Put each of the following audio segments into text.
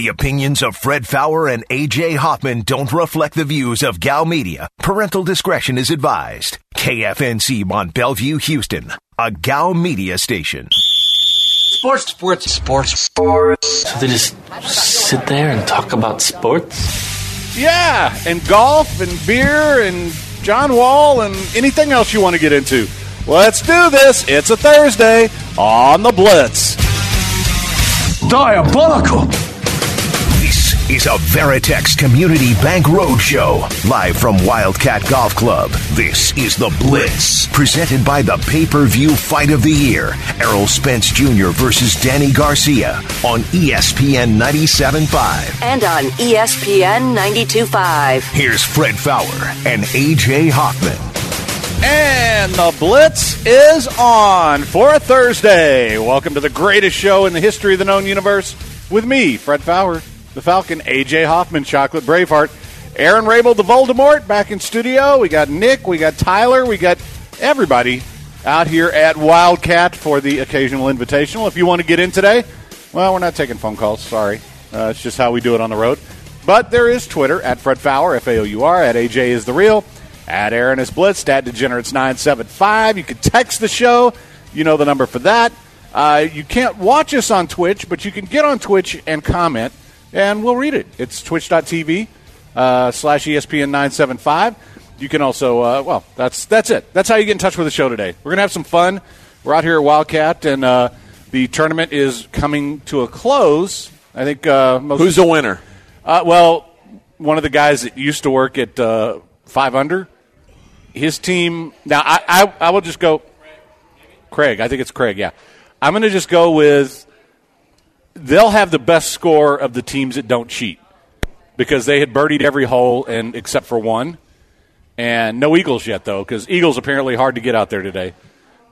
The opinions of Fred Faour and AJ Hoffman don't reflect the views of Gow Media. Parental discretion is advised. KFNC Mont Belvieu, Houston, a Gow Media station. Sports, sports, sports, sports. So they just sit there and talk about sports? Yeah, and golf and beer and John Wall and anything else you want to get into. Let's do this. It's a Thursday on the Blitz. Diabolical. This is a Veritex Community Bank Roadshow, live from Wildcat Golf Club. This is The Blitz, presented by the pay per view fight of the year Errol Spence Jr. versus Danny Garcia on ESPN 97.5. and on ESPN 92.5. Here's Fred Faour and AJ Hoffman. And the Blitz is on for a Thursday. Welcome to the greatest show in the history of the known universe with me, Fred Faour, the Falcon, AJ Hoffman, Chocolate Braveheart, Aaron Rabel, the Voldemort, back in studio. We got Nick, we got Tyler, we got everybody out here at Wildcat for the occasional invitational. If you want to get in today, well, we're not taking phone calls. Sorry. Uh, it's just how we do it on the road. But there is Twitter at Fred Faour, F A O U R, at AJ is the real. At Aaron is Blitz, at Degenerates 975. You can text the show. You know the number for that. Uh, you can't watch us on Twitch, but you can get on Twitch and comment, and we'll read it. It's twitch.tv uh, slash ESPN 975. You can also, uh, well, that's that's it. That's how you get in touch with the show today. We're going to have some fun. We're out here at Wildcat, and uh, the tournament is coming to a close. I think uh, most Who's the winner? uh, well, one of the guys that used to work at uh, Five Under, his team. Now, I, I, I will just go. Craig, I think it's Craig. Yeah, I'm going to just go with. They'll have the best score of the teams that don't cheat because they had birdied every hole and except for one, and no eagles yet though because eagles apparently hard to get out there today.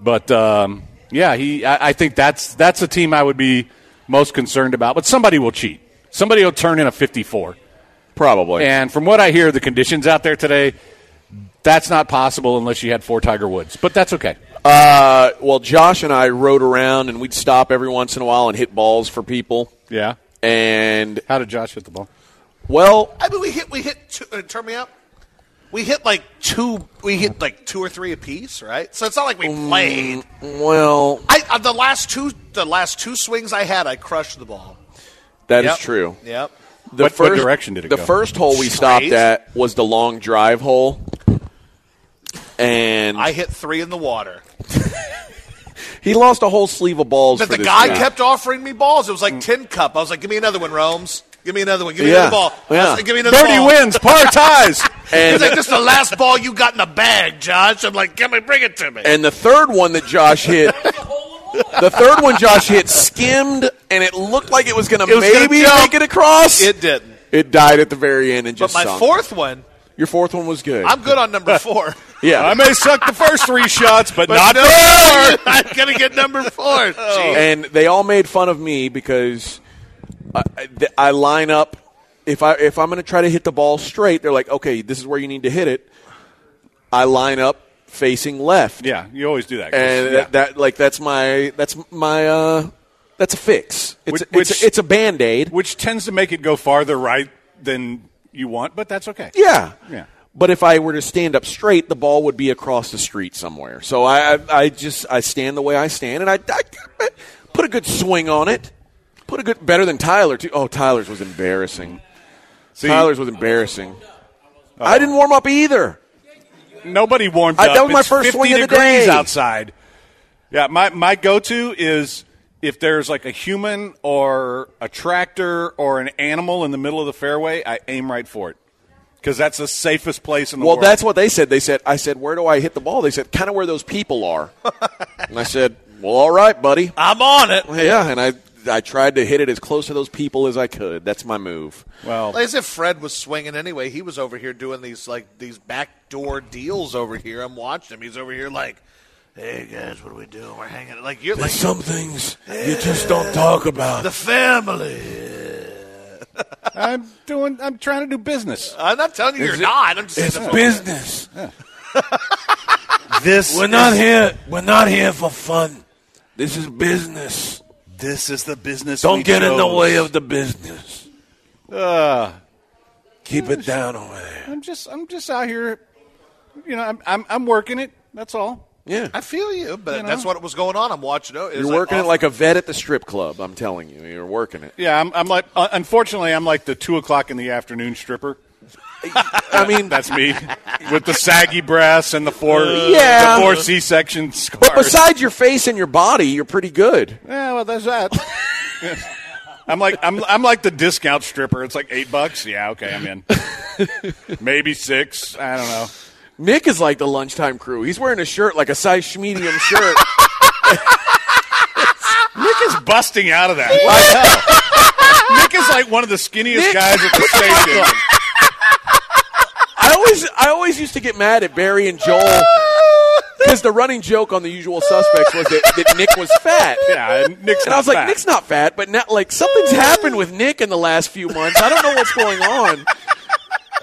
But um, yeah, he. I, I think that's that's a team I would be most concerned about. But somebody will cheat. Somebody will turn in a 54. Probably. And from what I hear, the conditions out there today, that's not possible unless you had four Tiger Woods. But that's okay. Uh, well, Josh and I rode around, and we'd stop every once in a while and hit balls for people. Yeah. And How did Josh hit the ball? well, I mean, we hit, we hit. Two, uh, turn me up. We hit like two. We hit like two or three apiece, right? So it's not like we played. well, I uh, the last two, the last two swings I had, I crushed the ball. that is Yep. true. Yep. The What- what direction did it the go? first hole we Straight. stopped at was the long drive hole, and I hit three in the water. he lost a whole sleeve of balls. But for the this guy guy. kept offering me balls. It was like tin cup. I was like, "Give me another one, Rome's. Give me another one. Give me Yeah. another ball. I Yeah. like, Give me another Birdie ball." wins, par ties. and He's like, "This is the last ball you got in the bag, Josh." I'm like, "Give me, bring it to me." and the third one that Josh hit. The third one Josh hit skimmed, and it looked like it was going to It gonna maybe jump. make it across. it didn't. It died at the very end and But just my sunk. fourth one, Your fourth one was good. I'm good on number four. yeah. I may suck the first three shots, but, But not no, the four. I'm gonna get number four. Gee. and they all made fun of me because I, I- I line up. If I if I'm going to try to hit the ball straight, they're like, "Okay, this is where you need to hit it." I line up facing left, Yeah, you always do that. 'cause- and yeah. that, that like that's my that's my uh that's a fix. It's Which- a, it's, which- a, it's a band aid. which tends to make it go farther right than you want, but that's okay. Yeah. Yeah. But if I were to stand up straight, the ball would be across the street somewhere. So I, I, I just I stand the way I stand, and I, I put a good swing on it. Put a good better than Tyler too. Oh, Tyler's was embarrassing. See, Tyler's was embarrassing. Uh, I didn't warm up either. Nobody warmed I- up. that was my It's first 50 swing of the degrees day. outside. Yeah, my my go to is if there's like a human or a tractor or an animal in the middle of the fairway, I aim right for it because that's the safest place in the Well, world. Well, that's what they said. They said, I said, where do I hit the ball? They said, kind of where those people are. and I said, well, all right, buddy. I'm on it. Yeah, and I I tried to hit it as close to those people as I could. That's my move. well. As if Fred was swinging anyway. He was over here doing these like these backdoor deals over here. I'm watching him. He's over here like, "Hey guys, what are we doing? We're hanging like you're like Some things you just don't talk about. the family." I'm doing. I'm trying to do business. I'm not telling you you're not. I'm just saying the business. This We're not here. We're not here for fun. This is business. This is the business. Don't we get in the chose. way of the business. Uh, Keep it down over there. I'm just I'm just out here. You know, I'm I'm, I'm working it. That's all. Yeah. I feel you, but You know? that's what was going on. I'm watching it. It's You're like working off- it like a vet at the strip club. I'm telling you, you're working it. Yeah, I'm, I'm like. Uh, unfortunately, I'm like the two o'clock in the afternoon stripper. I mean, That's me with the saggy breasts and the four Yeah. the four C section scars. but besides your face and your body, you're pretty good. yeah, well, there's that. I'm like I'm I'm like the discount stripper. It's like eight bucks. Yeah, okay, I'm in. Maybe six. I don't know. Nick is like the lunchtime crew. He's wearing a shirt like a size medium shirt. Nick is busting out of that. I know. Nick is like one of the skinniest Nick- guys at the station. I always, I always used to get mad at Barry and Joel because the running joke on the Usual Suspects was that, that Nick was fat. Yeah, and Nick's And I was not like, fat. Nick's not fat, but now, like, something's happened with Nick in the last few months. I don't know what's going on.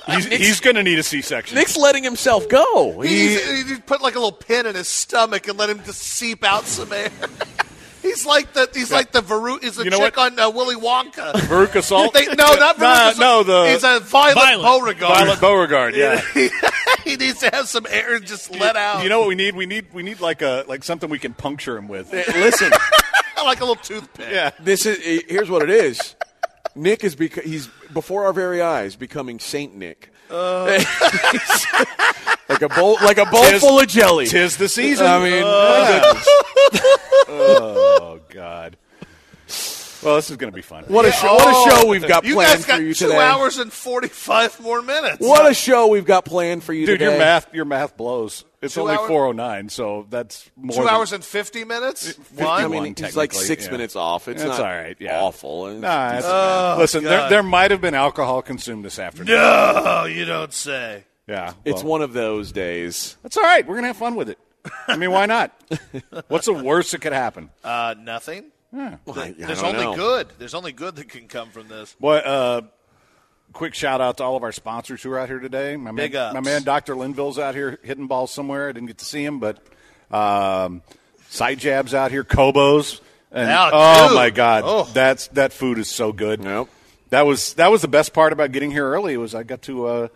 He's, he's going to need a C-section. Nick's letting himself go. He, He's, he put like a little pin in his stomach and let him just seep out some air. He's like the he's like the Veru. He's a You know chick what? on uh, Willy Wonka. Veruca Salt. They, no, not Nah, Veruca. no, the he's a Violet, Violet. Beauregarde. Violet Beauregarde. Yeah. he needs to have some air just let out. You know what we need? We need we need like a like something we can puncture him with. listen, like a little toothpick. Yeah. this is eh, here's what it is. Nick is beca- he's before our very eyes becoming Saint Nick. like a bowl, like a bowl Tis- full of jelly. Tis the season. I mean, oh, oh God. Well, this is going to be fun. what a show! What a show we've got You planned guys got for you two today. hours and forty-five more minutes. What a show we've got planned for you today. Dude, today. your math your math blows. It's Two only hours? 409, so that's more Two than- hours and fifty minutes. 51. I mean, he's like six yeah. minutes off. It's That's not all right, yeah. awful. It's- Nah, it's- Oh, listen, there, God. there might have been alcohol consumed this afternoon. No, you don't say. Yeah, it's one of those days. That's all right. We're gonna have fun with it. I mean, why not? What's the worst that could happen? Uh, nothing. I, I There's only know. good. There's only good that can come from this. Boy, uh, quick shout out to all of our sponsors who are out here today. My Big man, ups. my man, Dr. Linville's out here hitting balls somewhere. I didn't get to see him, but um, side jabs out here, Kobos, and Yeah, oh dude. my god, Oh. that's that food is so good. Yep. That was that was the best part about getting here early was I got to uh,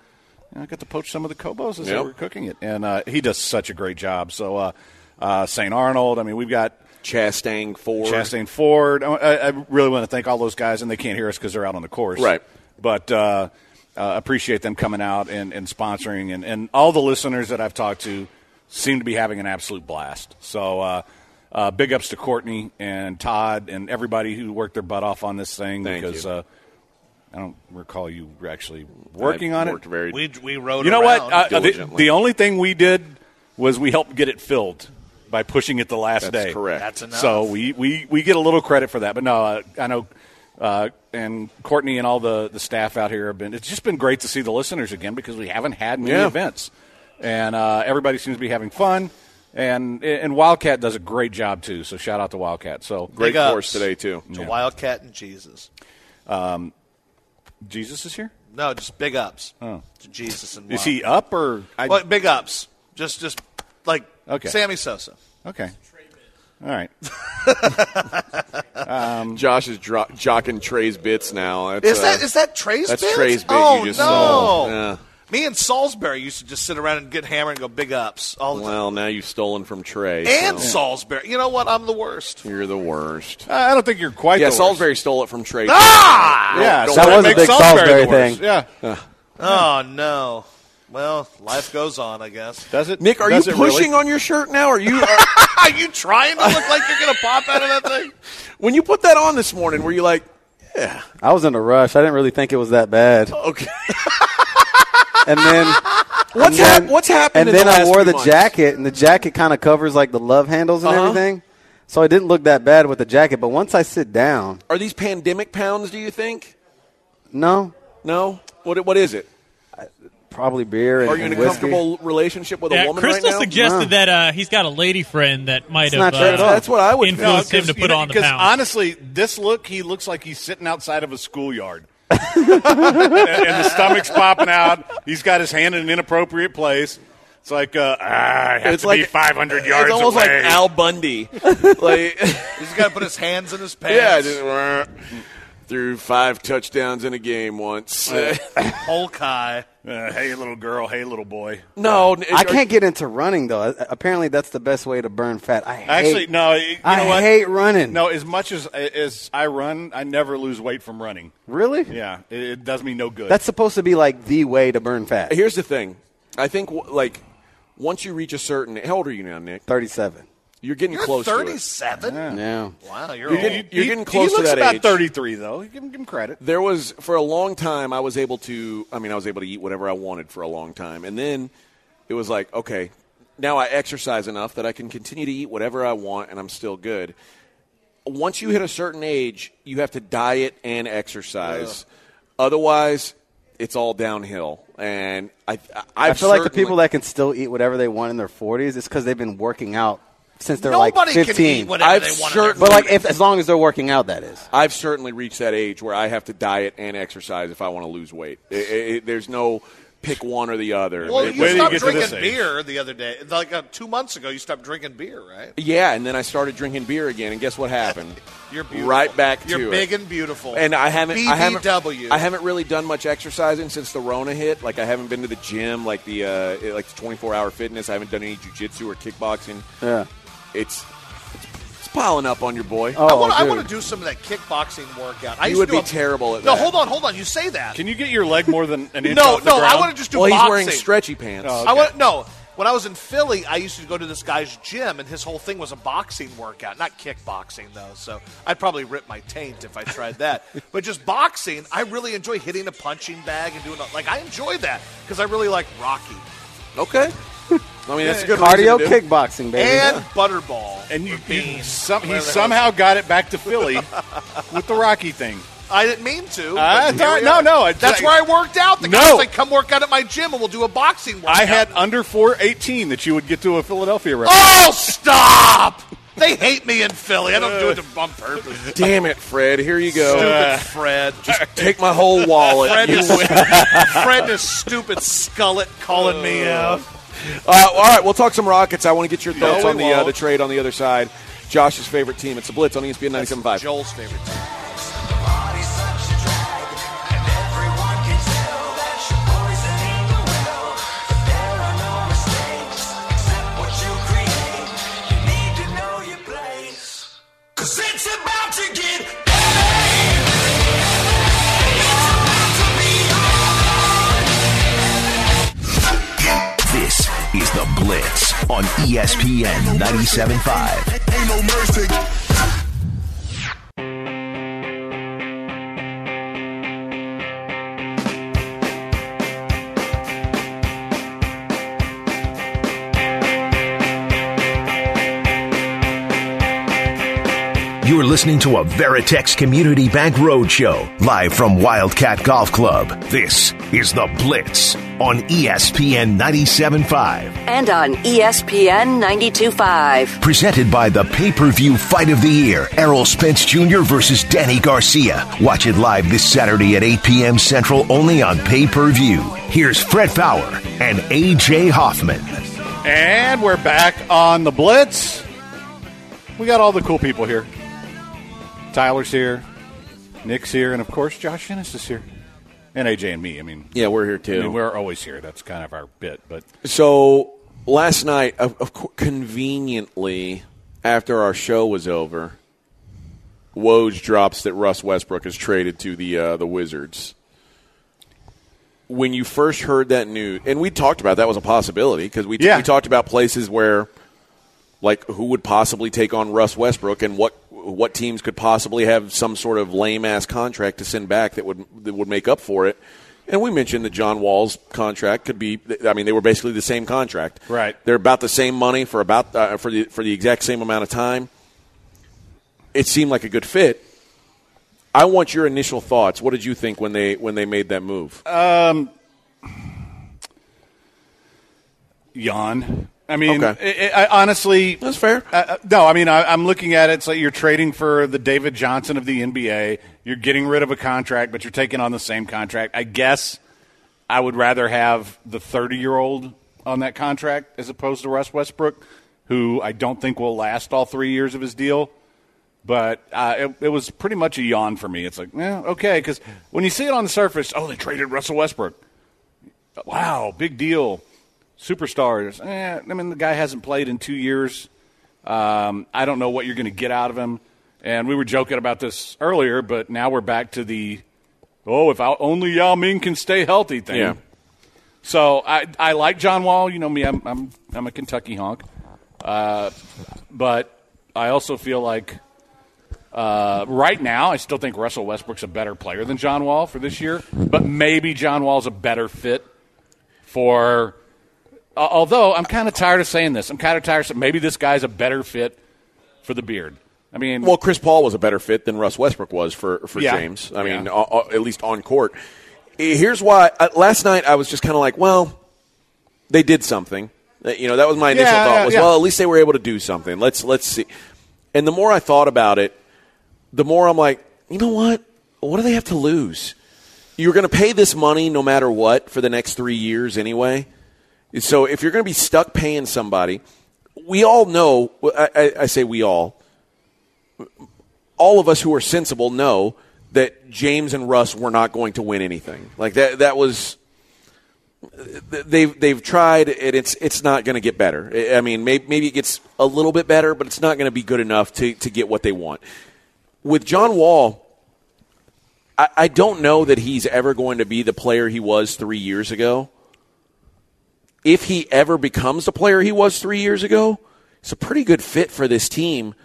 I got to poach some of the Kobos as they Yep. were cooking it, and uh, he does such a great job. So uh, uh, St. Arnold, I mean, we've got. Chastang Ford. Chastang Ford. I, I really want to thank all those guys, and they can't hear us because they're out on the course. Right. But uh, uh, appreciate them coming out and, and sponsoring, and, and all the listeners that I've talked to seem to be having an absolute blast. So uh, uh, big ups to Courtney and Todd and everybody who worked their butt off on this thing Thank because you. Uh, I don't recall you actually working I on worked it. Very, We we rode. You know what? around. Uh, the, diligently. the only thing we did was we helped get it filled by pushing it the last That's day. correct. That's enough. So we, we, we get a little credit for that. But no, uh, I know, uh, and Courtney and all the, the staff out here have been, it's just been great to see the listeners again because we haven't had many Yeah. events. And uh, everybody seems to be having fun. And, and Wildcat does a great job too. So shout out to Wildcat. So great Big ups. course today too. to Wildcat and Jesus. Jesus is here? No, just big ups. To Jesus and Is he up or? I, Well, big ups. Just just like Okay. Sammy Sosa. okay. All right. Josh is dro- jocking Trey's bits now. That's, Is uh, that is that Trey's that's bit? Trey's bit Oh you just no! stole. Yeah. Me and Salisbury used to just sit around and get hammered and go big ups all the time. Well, now you've stolen from Trey. And so Salisbury. You know what? I'm the worst. you're the worst. Uh, I don't think you're quite Yeah, the worst. Salisbury stole it from Trey. Ah! Yeah, Don't so that That was a big Salisbury Salisbury thing. Yeah. Oh no. Well, life goes on, I guess. Does it? Nick, are you Does it really? pushing on your shirt now? Are you? Are, Are you trying to look like you're going to pop out of that thing? when you put that on this morning, were you like, yeah, I was in a rush. I didn't really think it was that bad. okay? And then What's and then, hap- what's happened And in then the I last wore few the months? jacket, and the jacket kind of covers like the love handles and Uh-huh. everything. So I didn't look that bad with the jacket. But once I sit down, Are these pandemic pounds? Do you think? no, No. What? What is it? Probably beer and, Are you in and a whiskey. comfortable relationship with a woman Crystal right now? suggested No. that uh, he's got a lady friend that might It's have not true all. uh, That's what I would think. influenced him to put on the Because pound. honestly, this look, he looks like he's sitting outside of a schoolyard. and, and the stomach's popping out. He's got his hand in an inappropriate place. It's like, uh, ah, I have It's to like be 500 yards It's almost away. like Al Bundy. like, He's got to put his hands in his pants. yeah. just- threw five touchdowns in a game once. Polk high. Uh, hey, little girl. Hey, little boy. no, I can't get into running though. Uh, Apparently, that's the best way to burn fat. I hate, Actually, no. You I know what? hate running. No, as much as as I run, I never lose weight from running. really. Yeah, it, it does me no good. That's supposed to be like the way to burn fat. Here's the thing. I think like once you reach a certain how old are you now, Nick? Thirty-seven. You're getting You're close 37? Yeah. Wow, you're, You're old. getting, you're He- getting close he to looks that about age. 33, though. Give him, give him credit. There was for a long time I was able to I mean I was able to eat whatever I wanted for a long time. And then it was like, okay, now I exercise enough that I can continue to eat whatever I want and I'm still good. Once you hit a certain age, you have to diet and exercise. Otherwise, it's all downhill. And I I've I feel like the people that can still eat whatever they want in their forties is because they've been working out since they're Nobody like can fifteen. eat I've they want. certain- but like, if as long as they're working out, that is. I've certainly reached that age where I have to diet and exercise if I want to lose weight. It, it, it- there's no pick one or the other. Well, It- you Wait till you stopped get drinking this beer the other day. Like uh, two months ago, you stopped drinking beer, right? yeah, and then I started drinking beer again, and guess what happened? You're beautiful. right back to You're it. big and beautiful. And I haven't, I haven't, I haven't really done much exercising since the Rona hit. Like I haven't been to the gym, like the uh, like the 24 hour fitness. I haven't done any jujitsu or kickboxing. Yeah. It's, it's it's piling up on your boy. Oh, I want, I dude. want to do some of that kickboxing workout. I You used would to do be a- terrible at that. No, that. hold on, hold on. You say that. Can you get your leg more than an inch no, off the no. I ground? want to just do well, boxing. he's wearing stretchy pants. Oh, I want no. When I was in Philly, I used to go to this guy's gym, and his whole thing was a boxing workout, not kickboxing though. So I'd probably rip my taint if I tried that. but just boxing, I really enjoy hitting a punching bag and doing like I enjoy that because I really like Rocky Okay. I mean, that's a good Cardio reason to do. kickboxing, baby. and Butterball. And you, or you Bean, some, he whatever the somehow got it back to Philly with the Rocky thing. I didn't mean to. I but thought- we no, are. no, it's That's like- where I worked out. The No. guy was like, "Come work out at my gym, and we'll do a boxing workout." I had under 418 that you would get to a Philadelphia record. Oh, stop! They hate me in Philly. I don't do it to- on purpose. Damn it, Fred. Here you go. Stupid Fred. Just Take my whole wallet. Fred, You is. Fred is stupid skullet calling me out. Uh, all right, we'll talk some Rockets. I want to get your thoughts we on the uh, the trade on the other side. Josh's favorite team. It's the Blitz on ESPN 97.5. Joel's favorite team. On ESPN 97.5. Ain't. You're listening to a Veritex Community Bank Roadshow, live from Wildcat Golf Club. This is The Blitz on ESPN 97.5. And on ESPN 92.5. Presented by the pay per view fight of the year, Errol Spence Jr. versus Danny Garcia. Watch it live this Saturday at 8 p.m. Central only on pay per view. Here's Fred Faour and AJ Hoffman. And we're back on the Blitz. We got all the cool people here. Tyler's here, Nick's here, and of course Josh Ennis is here, and AJ and me. I mean, Yeah, we're here I too. mean, we're always here. That's kind of our bit. But So last night, of, of conveniently after our show was over, Woj drops that Russ Westbrook is traded to the uh, the Wizards. When you first heard that news, and we talked about that was a possibility because we Yeah. we talked about places where, like, who would possibly take on Russ Westbrook and what what teams could possibly have some sort of lame ass contract to send back that would that would make up for it. And we mentioned that John Wall's contract could be. I mean, they were basically the same contract. Right. They're about the same money for about uh, for the for the exact same amount of time. It seemed like a good fit. I want your initial thoughts. What did you think when they when they made that move? yawn. I mean, Okay. I, I, honestly, That's fair. Uh, no, I mean, I, I'm looking at it. It's like you're trading for the David Johnson of the NBA. You're getting rid of a contract, but you're taking on the same contract. I guess I would rather have the 30 year old on that contract as opposed to Russ Westbrook, who I don't think will last all three years of his deal. But uh, it, it was pretty much a yawn for me. It's like, yeah, okay, because when you see it on the surface, oh, they traded Russell Westbrook. Wow, big deal. Superstars. Eh, I mean, the guy hasn't played in two years. Um, I don't know what you're going to get out of him. And we were joking about this earlier, but now we're back to the, oh, if only Yao Ming can stay healthy thing. Yeah. So I, I like John Wall. You know me, I'm, I'm, I'm a Kentucky honk. Uh, but I also feel like uh, right now, I still think Russell Westbrook's a better player than John Wall for this year. But maybe John Wall's a better fit for. Uh, although I'm kind of tired of saying this, I'm kind of tired of saying maybe this guy's a better fit for the beard. I mean, Well, Chris Paul was a better fit than Russ Westbrook was for, for Yeah. James. I mean, Yeah. uh, uh, at least on court. Here's why. Uh, last night, I was just kind of like, well, they did something. You know, that was my initial Yeah, thought was, well, at least they were able to do something. Let's let's see. And the more I thought about it, the more I'm like, you know what? What do they have to lose? You're going to pay this money no matter what for the next three years anyway. So if you're going to be stuck paying somebody, we all know. I, I, say we all. All of us who are sensible know that James and Russ were not going to win anything. Like that. That was they've they've tried and it's it's not going to get better. I- I mean, maybe, maybe it gets a little bit better, but it's not going to be good enough to to get what they want. With John Wall, I, I don't know that he's ever going to be the player he was three years ago. If he ever becomes the player he was three years ago, he's a pretty good fit for this team,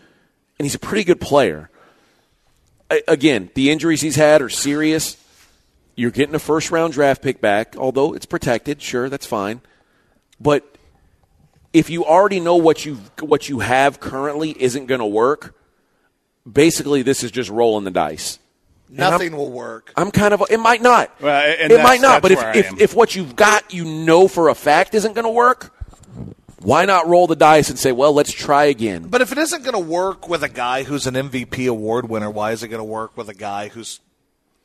and he's a pretty good player. I, again, the injuries he's had are serious. You're getting a first round draft pick back, although it's protected. Sure, that's fine. But if you already know what you what you have currently isn't going to work, basically this is just rolling the dice. And I'm- Nothing will work. I'm kind of. It might not. Well, and it might not. But if if, if what you've got you know for a fact isn't going to work, why not roll the dice and say, well, let's try again? But if it isn't going to work with a guy who's an MVP award winner, why is it going to work with a guy who's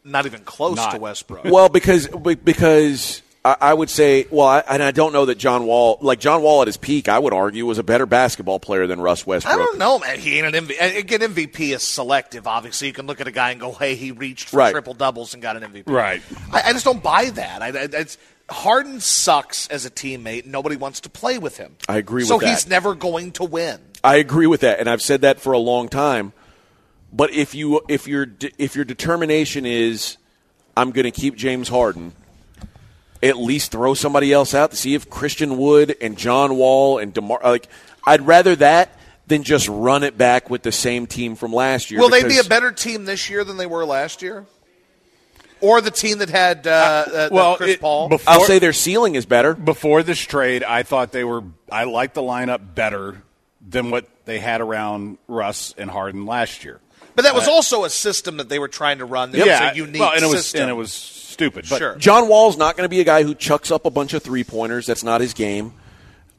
not even close Not. to Westbrook? Well, because because I, I would say, well, I, and I don't know that John Wall, like John Wall at his peak, I would argue was a better basketball player than Russ Westbrook. I don't know, man. He ain't an MVP. Again, MVP is selective. Obviously, you can look at a guy and go, "Hey, he reached for Right. triple doubles and got an MVP." Right. I, I just don't buy that. I, I, it's, Harden sucks as a teammate. Nobody wants to play with him. I agree So with that. So he's never going to win. I agree with that, and I've said that for a long time. But if you if your de- if your determination is, I'm going to keep James Harden, at least throw somebody else out to see if Christian Wood and John Wall and Demar like I'd rather that than just run it back with the same team from last year. Will they be a better team this year than they were last year? Or the team that had uh, uh, well, Chris it- Paul? before- I'll say their ceiling is better. before this trade, I thought they were. I liked the lineup better than what they had around Russ and Harden last year. but that was also a system that they were trying to run. That yeah, was a unique well, and it was system. and it was stupid. But Sure. John Wall's not going to be a guy who chucks up a bunch of three pointers. That's not his game.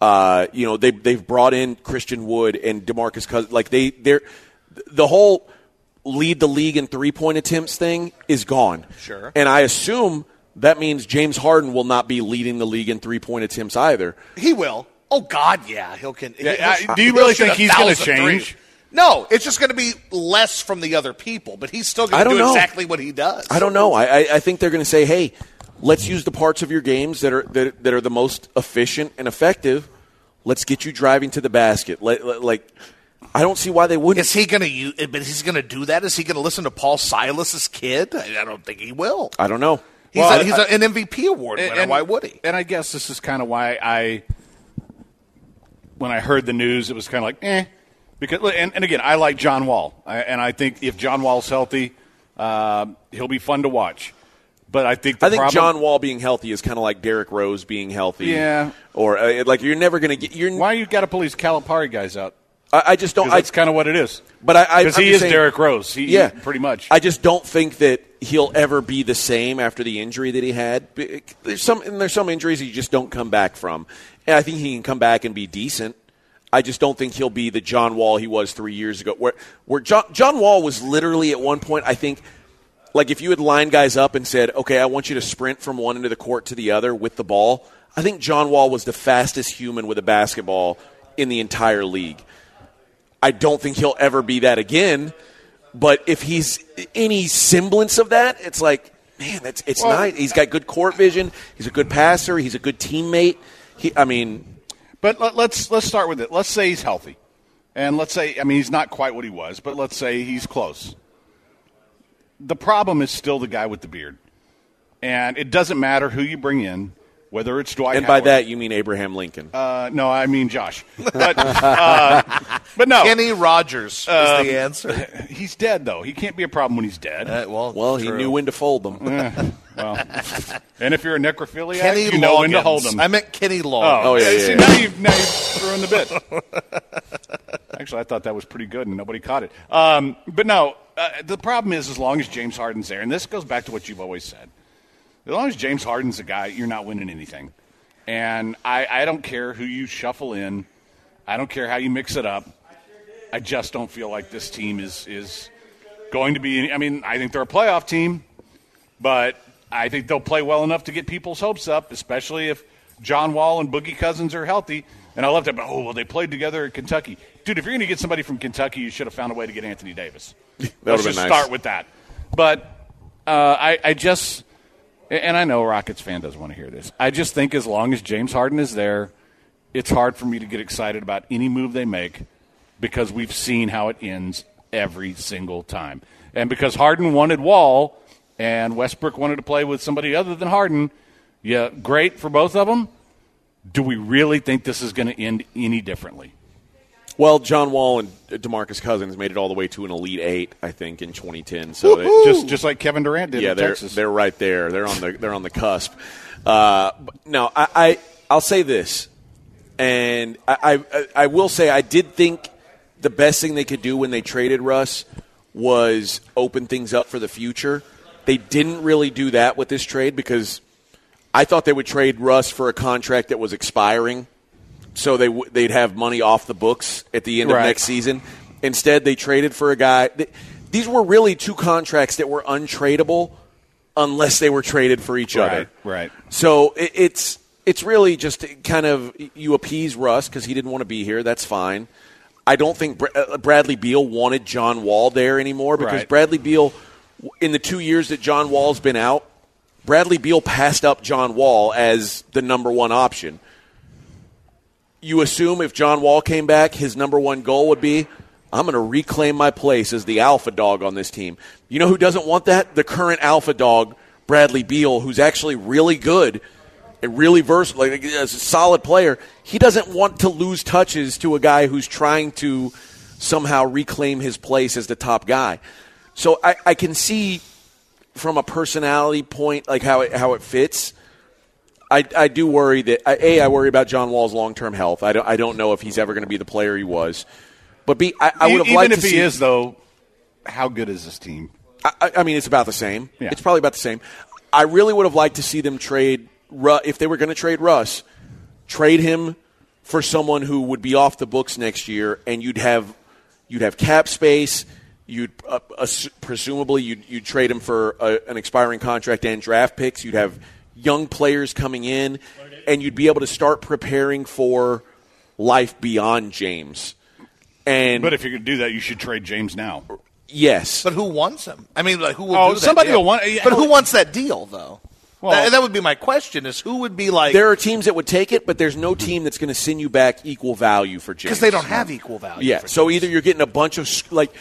Uh, you know, they they've brought in Christian Wood and Demarcus Cousins. Like they they're the whole lead the league in three point attempts thing is gone. Sure. And I assume that means James Harden will not be leading the league in three point attempts either. He will. Oh God, yeah, he'll can. Yeah, he'll- I- do you really think he's gonna change? threes. No, it's just going to be less from the other people, but he's still going to don't know. exactly what he does. I don't know. I, I, I think they're going to say, "Hey, let's use the parts of your games that are that, that are the most efficient and effective. Let's get you driving to the basket." Let, let- like, I don't see why they wouldn't. Is he going to use? But he's going to do that. Is he going to listen to Paul Silas's kid? I I don't think he will. I don't know. He's, Well, a, he's I- a, an MVP award winner. why would he? And I guess this is kind of why I, when I heard the news, it was kind of like, eh. Because and, and again, I like John Wall, I, and I think if John Wall's healthy, um, he'll be fun to watch. But I think the I think problem, John Wall being healthy is kind of like Derrick Rose being healthy. Yeah. Or uh, like you're never going to get. You're. Why you got to pull these Calipari guys out? I, I just don't. I, that's kind of what it is. but I, because he is saying- Derrick Rose. He, Yeah, pretty much. I just don't think that he'll ever be the same after the injury that he had. There's some and there's some injuries you just don't come back from, and I think he can come back and be decent. I just don't think he'll be the John Wall he was three years ago. Where where John, John Wall was literally at one point, I think, like if you had lined guys up and said, "Okay, I want you to sprint from one end of the court to the other with the ball," I think John Wall was the fastest human with a basketball in the entire league. I don't think he'll ever be that again. But if he's any semblance of that, it's like, man, that's it's Well- nice. He's got good court vision. He's a good passer. He's a good teammate. He, I mean, But let, let's let's start with it. Let's say he's healthy, and let's say I mean he's not quite what he was, but let's say he's close. The problem is still the guy with the beard, and it doesn't matter who you bring in, whether it's Dwight. and by Howard- that you mean Abraham Lincoln. uh, no, I mean Josh. But uh, but no, Kenny Rogers is Um, the answer. he's dead though. He can't be a problem when he's dead. Uh, well, well, he true. knew when to fold them. well, and if you're a necrophiliac, Kenny you know when to hold them. I meant Kenny Oh, Loggins. Oh, yeah, yeah, See, yeah. now you've now you've thrown the bit. Actually, I thought that was pretty good, and nobody caught it. Um, but no, uh, the problem is, as long as James Harden's there, and this goes back to what you've always said, as long as James Harden's a guy, you're not winning anything. And I, I don't care who you shuffle in, I don't care how you mix it up. I just don't feel like this team is is going to be. I mean, I think they're a playoff team, but I think they'll play well enough to get people's hopes up, especially if John Wall and Boogie Cousins are healthy. And I love that. Oh, well, they played together at Kentucky, dude. If you're going to get somebody from Kentucky, you should have found a way to get Anthony Davis. Let's just nice. start with that. But uh, I, I just, and I know a Rockets fan doesn't want to hear this. I just think as long as James Harden is there, it's hard for me to get excited about any move they make because we've seen how it ends every single time. And because Harden wanted Wall and Westbrook wanted to play with somebody other than Harden, yeah, great for both of them. Do we really think this is going to end any differently? Well, John Wall and Demarcus Cousins made it all the way to an Elite Eight, I think, in 2010. So it, Just just like Kevin Durant did yeah, in they're Texas. they're right there. They're on the they're on the cusp. Uh, no, I, I I'll say this, and I, I I will say I did think the best thing they could do when they traded Russ was open things up for the future. They didn't really do that with this trade because I thought they would trade Russ for a contract that was expiring, so they w- they'd have money off the books at the end Right. of next season. Instead, they traded for a guy. th- These were really two contracts that were untradeable unless they were traded for each other. Right, right. So it, it's it's really just kind of you appease Russ because he didn't want to be here. That's fine. I don't think Br- uh, Bradley Beal wanted John Wall there anymore because Right. Bradley Beal, in the two years that John Wall's been out, Bradley Beal passed up John Wall as the number one option. You assume if John Wall came back, his number one goal would be, I'm going to reclaim my place as the alpha dog on this team. You know who doesn't want that? The current alpha dog, Bradley Beal, who's actually really good and really versatile, like, a solid player. He doesn't want to lose touches to a guy who's trying to somehow reclaim his place as the top guy. So I, I can see from a personality point, like how it, how it fits. I, I do worry that I- a I worry about John Wall's long term health. I don't I don't know if he's ever going to be the player he was. But b I, I would have Even liked if to he see. is, though, how good is this team? I- I, mean, it's about the same. Yeah. It's probably about the same. I really would have liked to see them trade Ru- if they were going to trade Russ, trade him for someone who would be off the books next year, and you'd have you'd have cap space. You'd uh, ass- presumably you'd, you'd trade him for a, an expiring contract and draft picks. You'd have young players coming in, and you'd be able to start preparing for life beyond James. And But if you're going to do that, you should trade James now. yes, But who wants him? I mean, like who will Oh, do that somebody deal? will want- yeah, But who wants that deal though? Well- that, that would be my question: is who would be like there are teams that would take it, but there's no team that's going to send you back equal value for James because they don't have equal value. Yeah, for so James. either you're getting a bunch of like,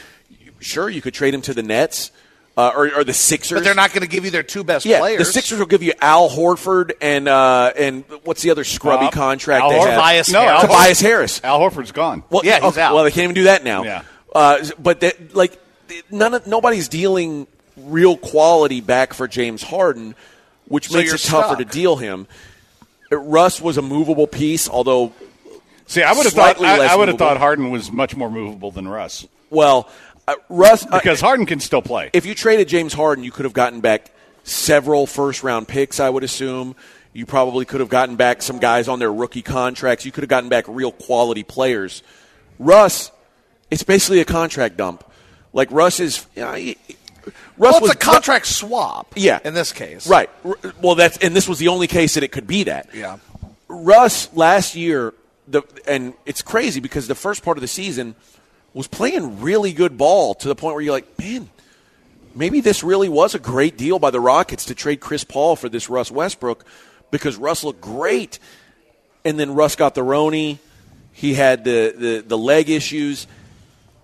sure, you could trade him to the Nets uh, or, or the Sixers, but they're not going to give you their two best Yeah, players. the Sixers will give you Al Horford and uh, and what's the other scrubby Uh, contract Al they Horford. have? Tobias No, Harris. Al Tobias Harris. Al Horford's gone. Well, Yeah, he's okay, out. Well, they can't even do that now. Yeah. Uh, but that, like, none of, nobody's dealing real quality back for James Harden, which So makes you're it tougher stuck. to deal him. Uh, Russ was a movable piece, although See, I would have thought I, I would have thought Harden was much more movable than Russ well, uh, Russ uh, because Harden can still play. if you traded James Harden, you could have gotten back several first round picks, I would assume. You probably could have gotten back some guys on their rookie contracts. You could have gotten back real quality players. Russ, it's basically a contract dump. Like Russ is, you know, he- Russ well, it's was a contract swap. Yeah, in this case, right? Well, that's and this was the only case that it could be that. Yeah. Russ last year, the and it's crazy because the first part of the season, was playing really good ball to the point where you're like, man, maybe this really was a great deal by the Rockets to trade Chris Paul for this Russ Westbrook because Russ looked great. And then Russ got the Roni. He had the, the, the leg issues.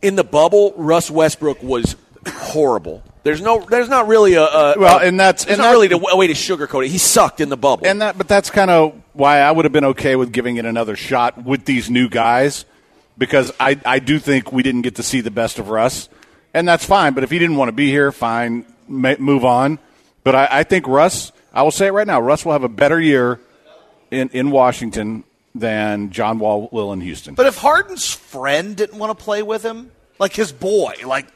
In the bubble, Russ Westbrook was horrible. There's no, there's not really a, a Well, and that's- and not that- really the- a way to sugarcoat it. He sucked in the bubble. And that, but that's kind of why I would have been okay with giving it another shot with these new guys, because I, I do think we didn't get to see the best of Russ, and that's fine. But if he didn't want to be here, fine, move on. But I, I think Russ, I will say it right now, Russ will have a better year in in Washington than John Wall will in Houston. But if Harden's friend didn't want to play with him, like his boy, like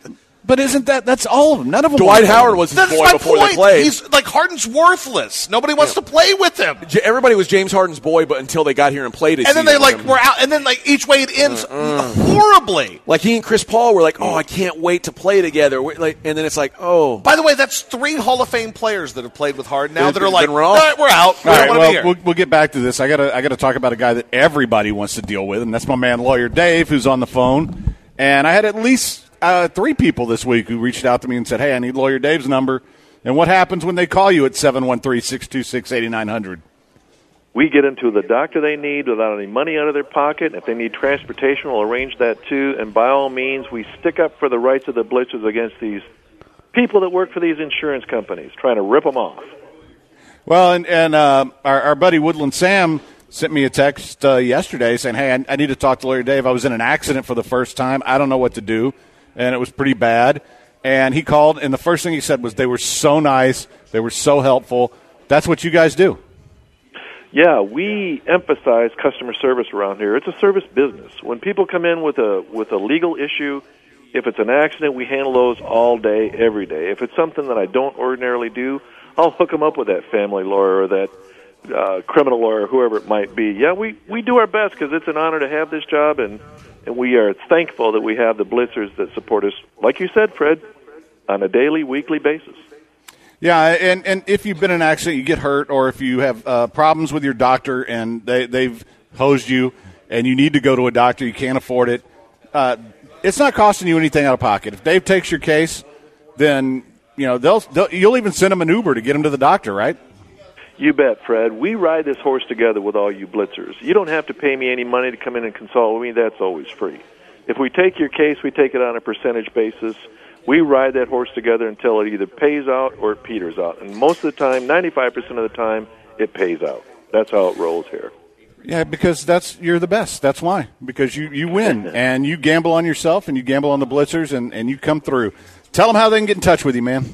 But isn't that that's all of them? None of them. Dwight Howard was his that's boy my before point. they played. He's like Harden's worthless. Nobody wants to play with him. J- Everybody was James Harden's boy, but until they got here and played it, And then they like were out, and then like each way it ends horribly. like he and Chris Paul were like, "Oh, I can't wait to play together." We're Like, and then it's like, "Oh, By the way, that's three Hall of Fame players that have played with Harden now Then- that are like, we're "All right, we're out. We All don't right, want to well, we'll, we'll get back to this. I gotta, I gotta talk about a guy that everybody wants to deal with, and that's my man, lawyer Dave, who's on the phone. And I had at least uh, three people this week who reached out to me and said, "Hey, I need lawyer Dave's number." And what happens when they call you at 713-626-8900? we get into the doctor they need without any money out of their pocket. If they need transportation, we'll arrange that too. And by all means, we stick up for the rights of the blitzers against these people that work for these insurance companies, trying to rip them off. Well, and, and uh, our, our buddy Woodland Sam sent me a text uh, yesterday saying, "Hey, I, I need to talk to lawyer Dave. I was in an accident for the first time. I don't know what to do, and it was pretty bad." And he called, and the first thing he said was, "They were so nice. They were so helpful. That's what you guys do." Yeah, we emphasize customer service around here. It's a service business. When people come in with a with a legal issue, if it's an accident, we handle those all day, every day. If it's something that I don't ordinarily do, I'll hook them up with that family lawyer or that uh, criminal lawyer, whoever it might be. Yeah, we we do our best because it's an honor to have this job, and and we are thankful that we have the blitzers that support us, like you said, Fred, on a daily, weekly basis. Yeah, and, and if you've been in an accident, you get hurt, or if you have uh, problems with your doctor and they, they've hosed you and you need to go to a doctor, you can't afford it, uh, it's not costing you anything out of pocket. If Dave takes your case, then you know they'll, they'll you'll even send him an Uber to get him to the doctor, right? You bet, Fred. We ride this horse together with all you blitzers. You don't have to pay me any money to come in and consult with me. That's always free. If we take your case, we take it on a percentage basis. We ride that horse together until it either pays out or it peters out. And most of the time, 95% of the time, it pays out. That's how it rolls here. Yeah, because that's you're the best. That's why. Because you, you win and you gamble on yourself and you gamble on the blitzers and, and you come through. Tell them how they can get in touch with you, man.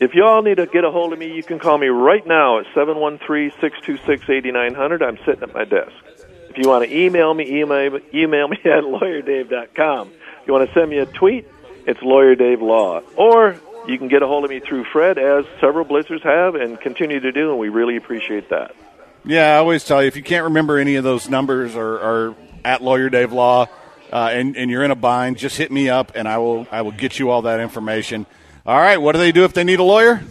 If y'all need to get a hold of me, you can call me right now at 713-626-8900. I'm sitting at my desk. If you want to email me, email, email me at lawyerdave.com. If you want to send me a tweet, it's Lawyer Dave Law. Or you can get a hold of me through Fred, as several blitzers have and continue to do, and we really appreciate that. Yeah, I always tell you if you can't remember any of those numbers or, or at Lawyer Dave Law, uh, and, and you're in a bind, just hit me up and I will I will get you all that information. All right, what do they do if they need a lawyer?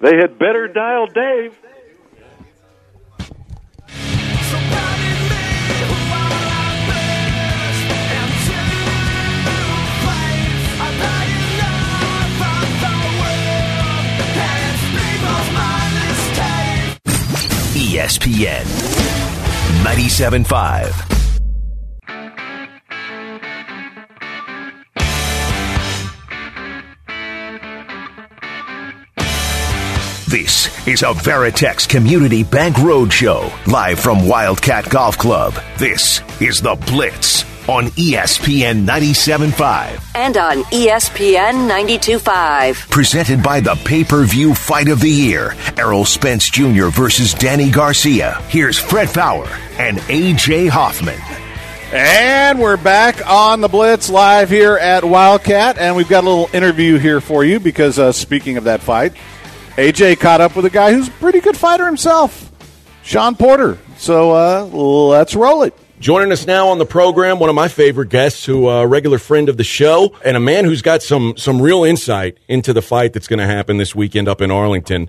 They had better dial Dave. ESPN 97.5. This is a Veritex Community Bank Roadshow, live from Wildcat Golf Club. This is The Blitz on ESPN 97.5. And on ESPN 92.5. Presented by the pay per view fight of the year Errol Spence Jr. versus Danny Garcia. Here's Fred Faour and AJ Hoffman. And we're back on the Blitz live here at Wildcat, and we've got a little interview here for you because uh, speaking of that fight, AJ caught up with a guy who's a pretty good fighter himself, Shawn Porter. So uh, let's roll it. Joining us now on the program, one of my favorite guests, who uh, a regular friend of the show, and a man who's got some some real insight into the fight that's going to happen this weekend up in Arlington.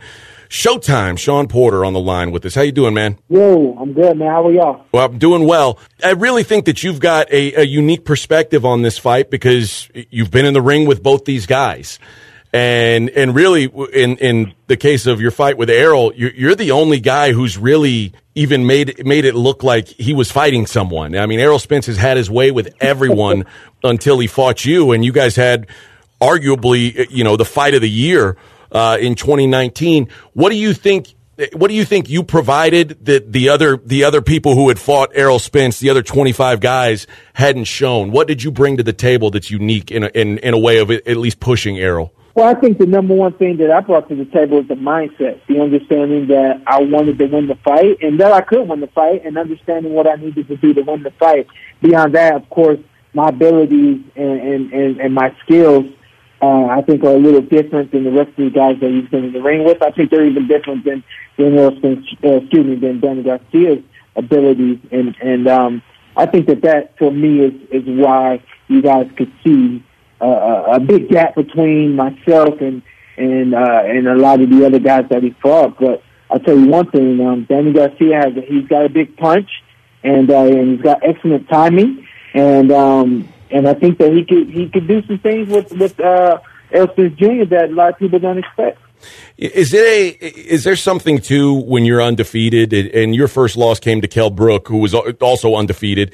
Showtime, Shawn Porter on the line with us. How you doing, man? Yo, I'm good, man. How are y'all? Well, I'm doing well. I really think that you've got a, a unique perspective on this fight because you've been in the ring with both these guys. And and really, in in the case of your fight with Errol, you're, you're the only guy who's really even made made it look like he was fighting someone. I mean, Errol Spence has had his way with everyone until he fought you, and you guys had arguably, you know, the fight of the year uh, in 2019. What do you think? What do you think you provided that the other the other people who had fought Errol Spence, the other 25 guys, hadn't shown? What did you bring to the table that's unique in a, in, in a way of at least pushing Errol? Well, I think the number one thing that I brought to the table is the mindset, the understanding that I wanted to win the fight and that I could win the fight and understanding what I needed to do to win the fight. Beyond that, of course, my abilities and, and, and, and my skills, uh, I think are a little different than the rest of the guys that he's been in the ring with. I think they're even different than, than uh, excuse me, than Danny Garcia's abilities. And, and, um, I think that that for me is, is why you guys could see a big gap between myself and and uh, and a lot of the other guys that he fought. But I'll tell you one thing: um, Danny Garcia has he's got a big punch, and uh, and he's got excellent timing, and um, and I think that he could he could do some things with with uh, Errol Jr. that a lot of people don't expect. Is it a? Is there something too when you're undefeated and your first loss came to Kell Brook, who was also undefeated?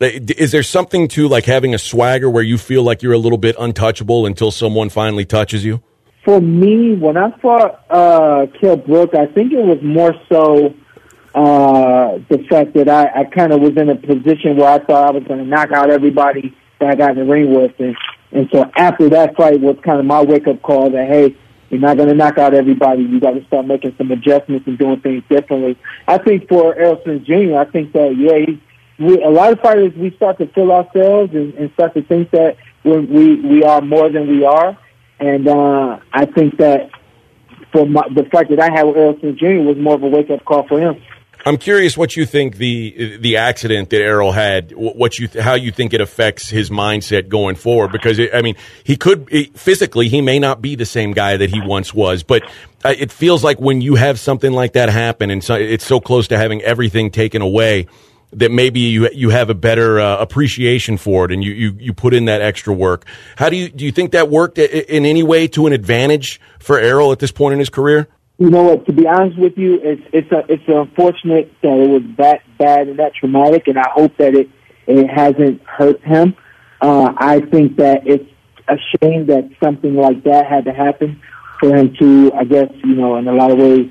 Is there something to like having a swagger where you feel like you're a little bit untouchable until someone finally touches you? For me, when I fought uh, Kell Brook, I think it was more so uh, the fact that I, I kind of was in a position where I thought I was going to knock out everybody that I got in the ring with, and and so after that fight was kind of my wake up call that hey, you're not going to knock out everybody. You got to start making some adjustments and doing things differently. I think for Errol Spence Jr., I think that yeah, we, a lot of fighters, we start to feel ourselves and, and start to think that we're, we we are more than we are. And uh, I think that for my, the fight that I had with Errol Spence Jr. was more of a wake up call for him. I'm curious what you think the the accident that Errol had, what you how you think it affects his mindset going forward. Because it, I mean, he could physically he may not be the same guy that he once was, but uh, it feels like when you have something like that happen, and so, it's so close to having everything taken away that maybe you you have a better uh, appreciation for it and you, you you put in that extra work. How do you do you think that worked in any way to an advantage for Errol at this point in his career? You know what? To be honest with you, it's it's a, it's unfortunate that it was that bad and that traumatic, and I hope that it it hasn't hurt him. Uh, I think that it's a shame that something like that had to happen for him to, I guess, you know, in a lot of ways,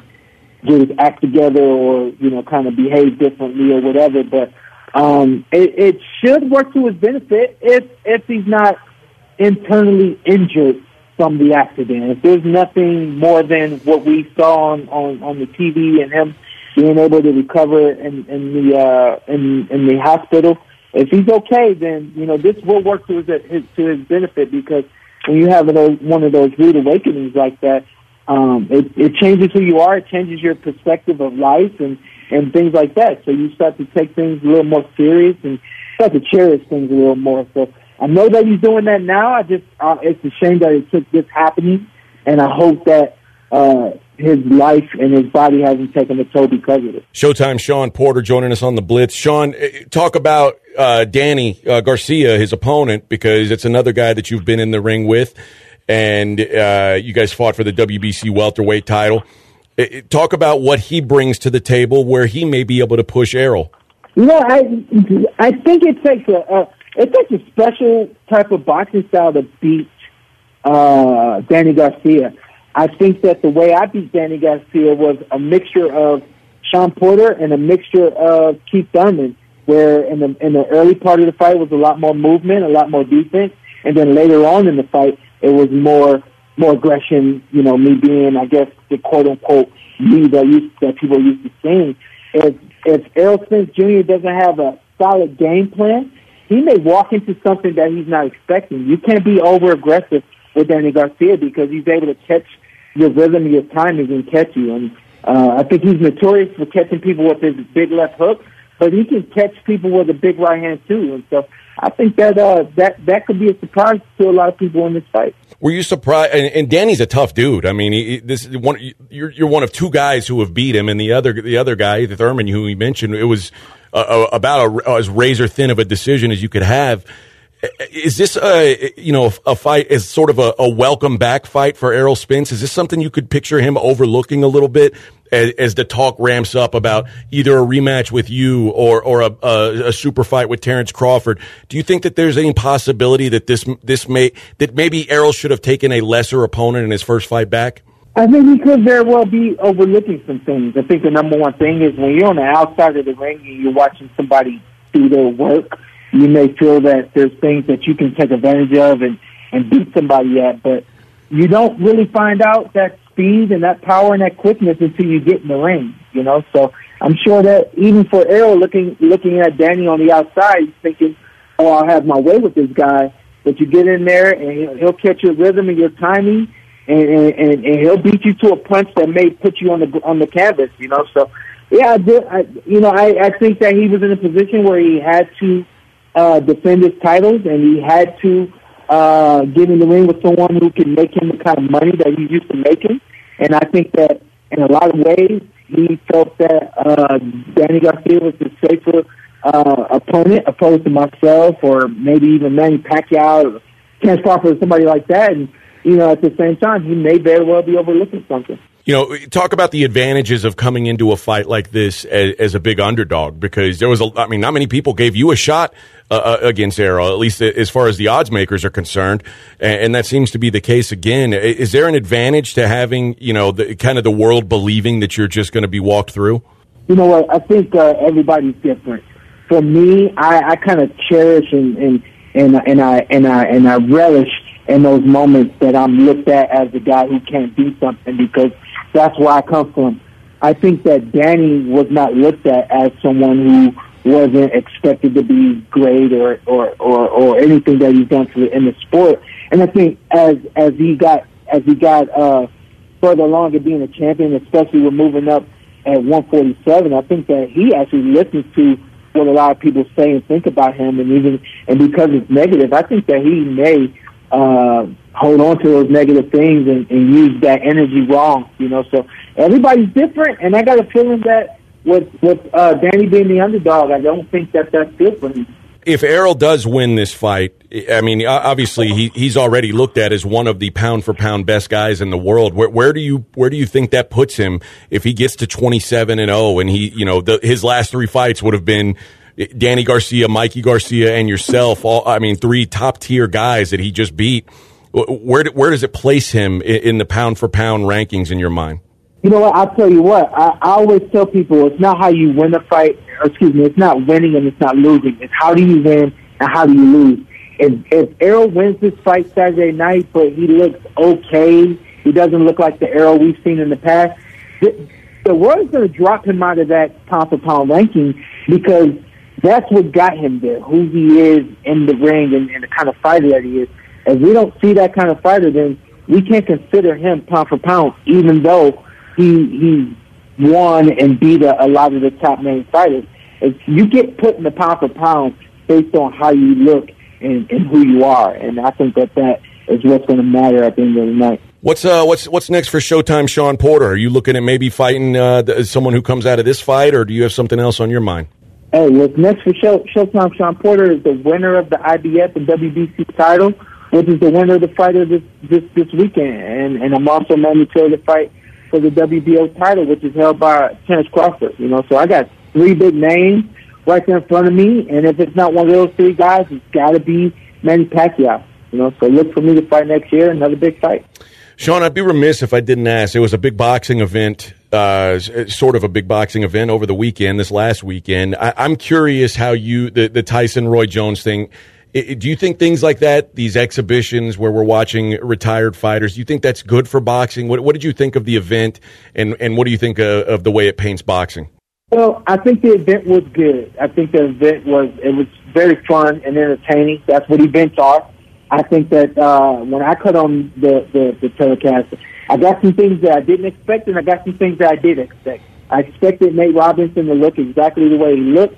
get his act together or you know kind of behave differently or whatever. But um, it, it should work to his benefit if if he's not internally injured from the accident. If there's nothing more than what we saw on on, on the TV and him being able to recover in, in the uh, in in the hospital. If he's okay, then you know this will work to his, his to his benefit because when you have those, one of those rude awakenings like that, um, it, it changes who you are. It changes your perspective of life and, and things like that. So you start to take things a little more serious and start to cherish things a little more. So I know that he's doing that now. I just, uh, it's a shame that it took this happening. And I hope that, uh, his life and his body hasn't taken a toll because of it. Showtime Shawn Porter joining us on the Blitz. Shawn, eh, talk about uh, Danny uh, Garcia, his opponent, because it's another guy that you've been in the ring with and uh, you guys fought for the WBC welterweight title. Talk about what he brings to the table, where he may be able to push Errol. You know, I I think it takes a, a it takes a special type of boxing style to beat uh, Danny Garcia. I think that the way I beat Danny Garcia was a mixture of Shawn Porter and a mixture of Keith Thurman, where in the in the early part of the fight was a lot more movement, a lot more defense, and then later on in the fight it was more more aggression. You know, me being, I guess, the quote unquote me that used that people used to sing. If if Errol Spence Jr. doesn't have a solid game plan, he may walk into something that he's not expecting. You can't be over aggressive with Danny Garcia because he's able to catch your rhythm, your timing, and catch you. And uh, I think he's notorious for catching people with his big left hook. but he can catch people with a big right hand too. And so I think that uh, that that could be a surprise to a lot of people in this fight. Were you surprised? And, and Danny's a tough dude. I mean, he, this one. You're you're one of two guys who have beat him, and the other the other guy, the Thurman, who he mentioned, it was uh, uh, about a, as razor thin of a decision as you could have. Is this a you know a fight is sort of a, a welcome back fight for Errol Spence? Is this something you could picture him overlooking a little bit as, as the talk ramps up about either a rematch with you or or a, a, a super fight with Terence Crawford? Do you think that there's any possibility that this this may that maybe Errol should have taken a lesser opponent in his first fight back? I think he could very well be overlooking some things. I think the number one thing is when you're on the outside of the ring and you're watching somebody do their work, you may feel that there's things that you can take advantage of and, and beat somebody at, but you don't really find out that speed and that power and that quickness until you get in the ring, you know? So I'm sure that even for Errol looking looking at Danny on the outside, he's thinking, Oh, I'll have my way with this guy. But you get in there and he'll, catch your rhythm and your timing and, and, and he'll beat you to a punch that may put you on the on the canvas, you know. So, yeah, I did. I, you know, I, I think that he was in a position where he had to uh, defend his titles and he had to uh, get in the ring with someone who can make him the kind of money that he's used to making. And I think that in a lot of ways, he felt that uh, Danny Garcia was the safer uh, opponent opposed to myself or maybe even Manny Pacquiao or Terence Crawford or somebody like that. And you know, at the same time, he may very well be overlooking something. You know, talk about the advantages of coming into a fight like this as, as a big underdog because there was a, I mean, not many people gave you a shot uh, uh, against Errol, at least as far as the odds makers are concerned, and, and, that seems to be the case again. Is there an advantage to having, you know, the kind of the world believing that you're just going to be walked through? You know what? I think uh, everybody's different. For me, I, I kind of cherish and and and and I and I and I relish in those moments that I'm looked at as the guy who can't do something because that's where I come from. I think that Danny was not looked at as someone who wasn't expected to be great or or or, or anything that he's done the, in the sport. And I think as as he got as he got uh, further along in being a champion, especially with moving up at 147, I think that he actually listens to what a lot of people say and think about him, and even and because it's negative, I think that he may uh, hold on to those negative things and, and use that energy wrong. You know, so everybody's different, and I got a feeling that with with uh, Danny being the underdog, I don't think that that's good for him. If Errol does win this fight, I mean, obviously he, he's already looked at as one of the pound for pound best guys in the world. Where, where do you where do you think that puts him if he gets to twenty seven and zero and he you know the, his last three fights would have been Danny Garcia, Mikey Garcia, and yourself. All I mean, three top tier guys that he just beat. Where where does it place him in the pound for pound rankings in your mind? You know what? I'll tell you what. I, I always tell people it's not how you win a fight. Excuse me, it's not winning and it's not losing. It's how do you win and how do you lose. If if Errol wins this fight Saturday night, but he looks okay, he doesn't look like the Errol we've seen in the past. The, the world's going to drop him out of that pound for pound ranking because that's what got him there, who he is in the ring and, and the kind of fighter that he is. If we don't see that kind of fighter, then we can't consider him pound for pound, even though he he won and beat a, a lot of the top name fighters. If you get put in the pound for pound based on how you look and, and who you are, and I think that that is what's going to matter at the end of the night. What's uh what's what's next for Showtime, Shawn Porter? Are you looking at maybe fighting uh, someone who comes out of this fight, or do you have something else on your mind? Hey, what's next for show, Showtime Shawn Porter is the winner of the IBF and WBC title, which is the winner of the fight of this this, this weekend. And, and I'm also mandatory to fight for the WBO title, which is held by Terence Crawford. You know, so I got three big names right there in front of me, and if it's not one of those three guys, it's got to be Manny Pacquiao. You know, so look for me to fight next year, another big fight. Shawn, I'd be remiss if I didn't ask. It was a big boxing event uh, sort of a big boxing event over the weekend, this last weekend. I, am curious how you, the, the Tyson Roy Jones thing, it, do you think things like that, these exhibitions where we're watching retired fighters, do you think that's good for boxing? What, what did you think of the event, and, and what do you think of, of the way it paints boxing? Well, I think the event was good. I think the event was it was very fun and entertaining. That's what events are. I think that uh, when I cut on the, the, the telecast, I got some things that I didn't expect, and I got some things that I did expect. I expected Nate Robinson to look exactly the way he looked,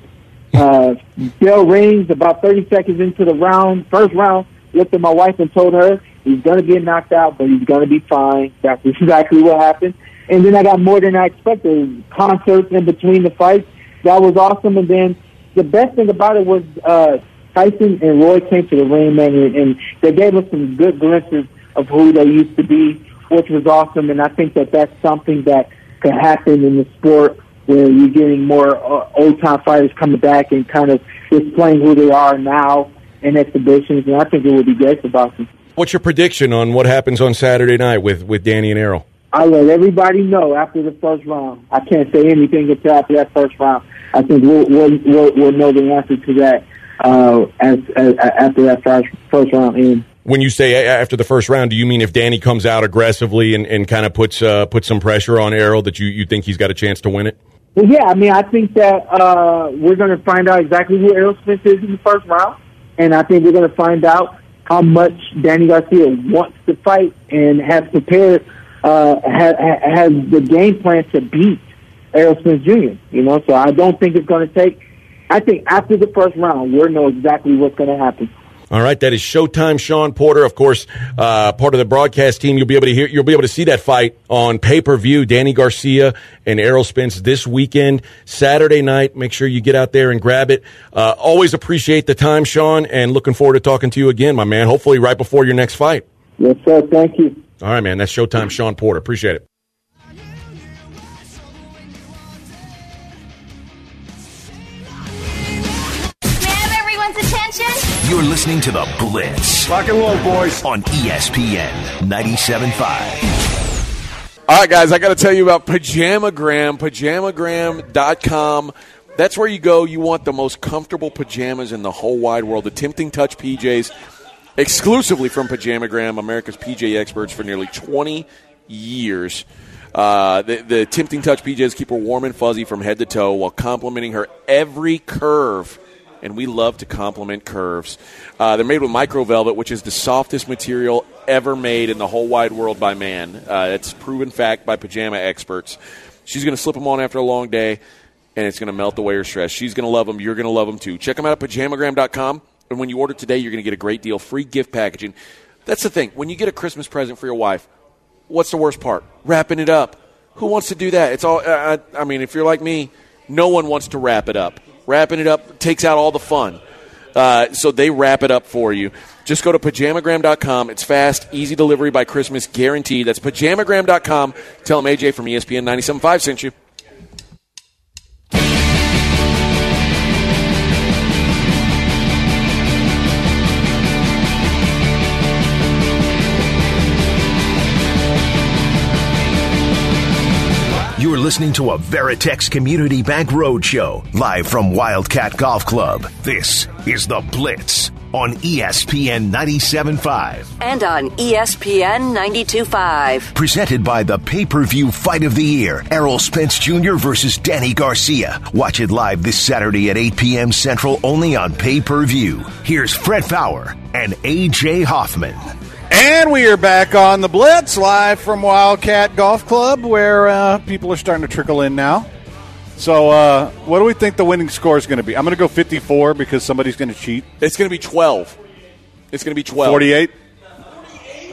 Uh, bell rings about 30 seconds into the round, first round. Looked at my wife and told her he's going to get knocked out, but he's going to be fine. That's exactly what happened. And then I got more than I expected. Concerts in between the fights. That was awesome. And then the best thing about it was uh, Tyson and Roy came to the ring, man, and, and they gave us some good glimpses of who they used to be, which was awesome. And I think that that's something that could happen in the sport where you're getting more uh, old time fighters coming back and kind of displaying who they are now in exhibitions. And I think it would be great for boxing. What's your prediction on what happens on Saturday night with, with Danny and Errol? I'll let everybody know after the first round. I can't say anything until after that first round. I think we'll we'll, we'll, we'll know the answer to that uh, as, as after that first first round ends. When you say after the first round, do you mean if Danny comes out aggressively and, and kind of puts uh, puts some pressure on Errol that you, you think he's got a chance to win it? Well, yeah, I mean, I think that uh, we're going to find out exactly who Spence is in the first round, and I think we're going to find out how much Danny Garcia wants to fight and has prepared, uh, has, has the game plan to beat Spence Jr. You know, so I don't think it's going to take. I think after the first round, we'll know exactly what's going to happen. All right, that is Showtime. Shawn Porter, of course, uh, part of the broadcast team. You'll be able to hear. You'll be able to see that fight on pay per view. Danny Garcia and Errol Spence this weekend, Saturday night. Make sure you get out there and grab it. Uh, always appreciate the time, Shawn, and looking forward to talking to you again, my man. Hopefully, right before your next fight. Yes, sir. Thank you. All right, man. That's Showtime. Shawn Porter. Appreciate it. You're listening to The Blitz. Rock and roll, boys. On ESPN 97.5. All right, guys, I got to tell you about Pajamagram, pajamagram.com. That's where you go. You want the most comfortable pajamas in the whole wide world. The Tempting Touch PJs, exclusively from Pajamagram, America's PJ experts for nearly 20 years. Uh, the, the Tempting Touch PJs keep her warm and fuzzy from head to toe while complimenting her every curve. And we love to compliment curves. Uh, they're made with micro velvet, which is the softest material ever made in the whole wide world by man. Uh, it's proven fact by pajama experts. She's going to slip them on after a long day, and it's going to melt away her stress. She's going to love them. You're going to love them too. Check them out at pajamagram.com. And when you order today, you're going to get a great deal free gift packaging. That's the thing. When you get a Christmas present for your wife, what's the worst part? Wrapping it up. Who wants to do that? It's all. I mean, if you're like me, no one wants to wrap it up. Wrapping it up takes out all the fun. Uh, so they wrap it up for you. Just go to pajamagram.com. It's fast, easy delivery by Christmas, guaranteed. That's pajamagram.com. Tell them AJ from ESPN 97.5 sent you. Listening to a Veritex Community Bank Roadshow, live from Wildcat Golf Club. This is The Blitz on ESPN 97.5. And on ESPN 92.5. Presented by the pay per view fight of the year, Errol Spence Jr. versus Danny Garcia. Watch it live this Saturday at 8 p.m. Central only on pay per view. Here's Fred Faour and AJ Hoffman. And we are back on the Blitz live from Wildcat Golf Club, where uh, people are starting to trickle in now. So, uh, what do we think the winning score is going to be? I'm going to go 54 because somebody's going to cheat. It's going to be 12. It's going to be 12. 48.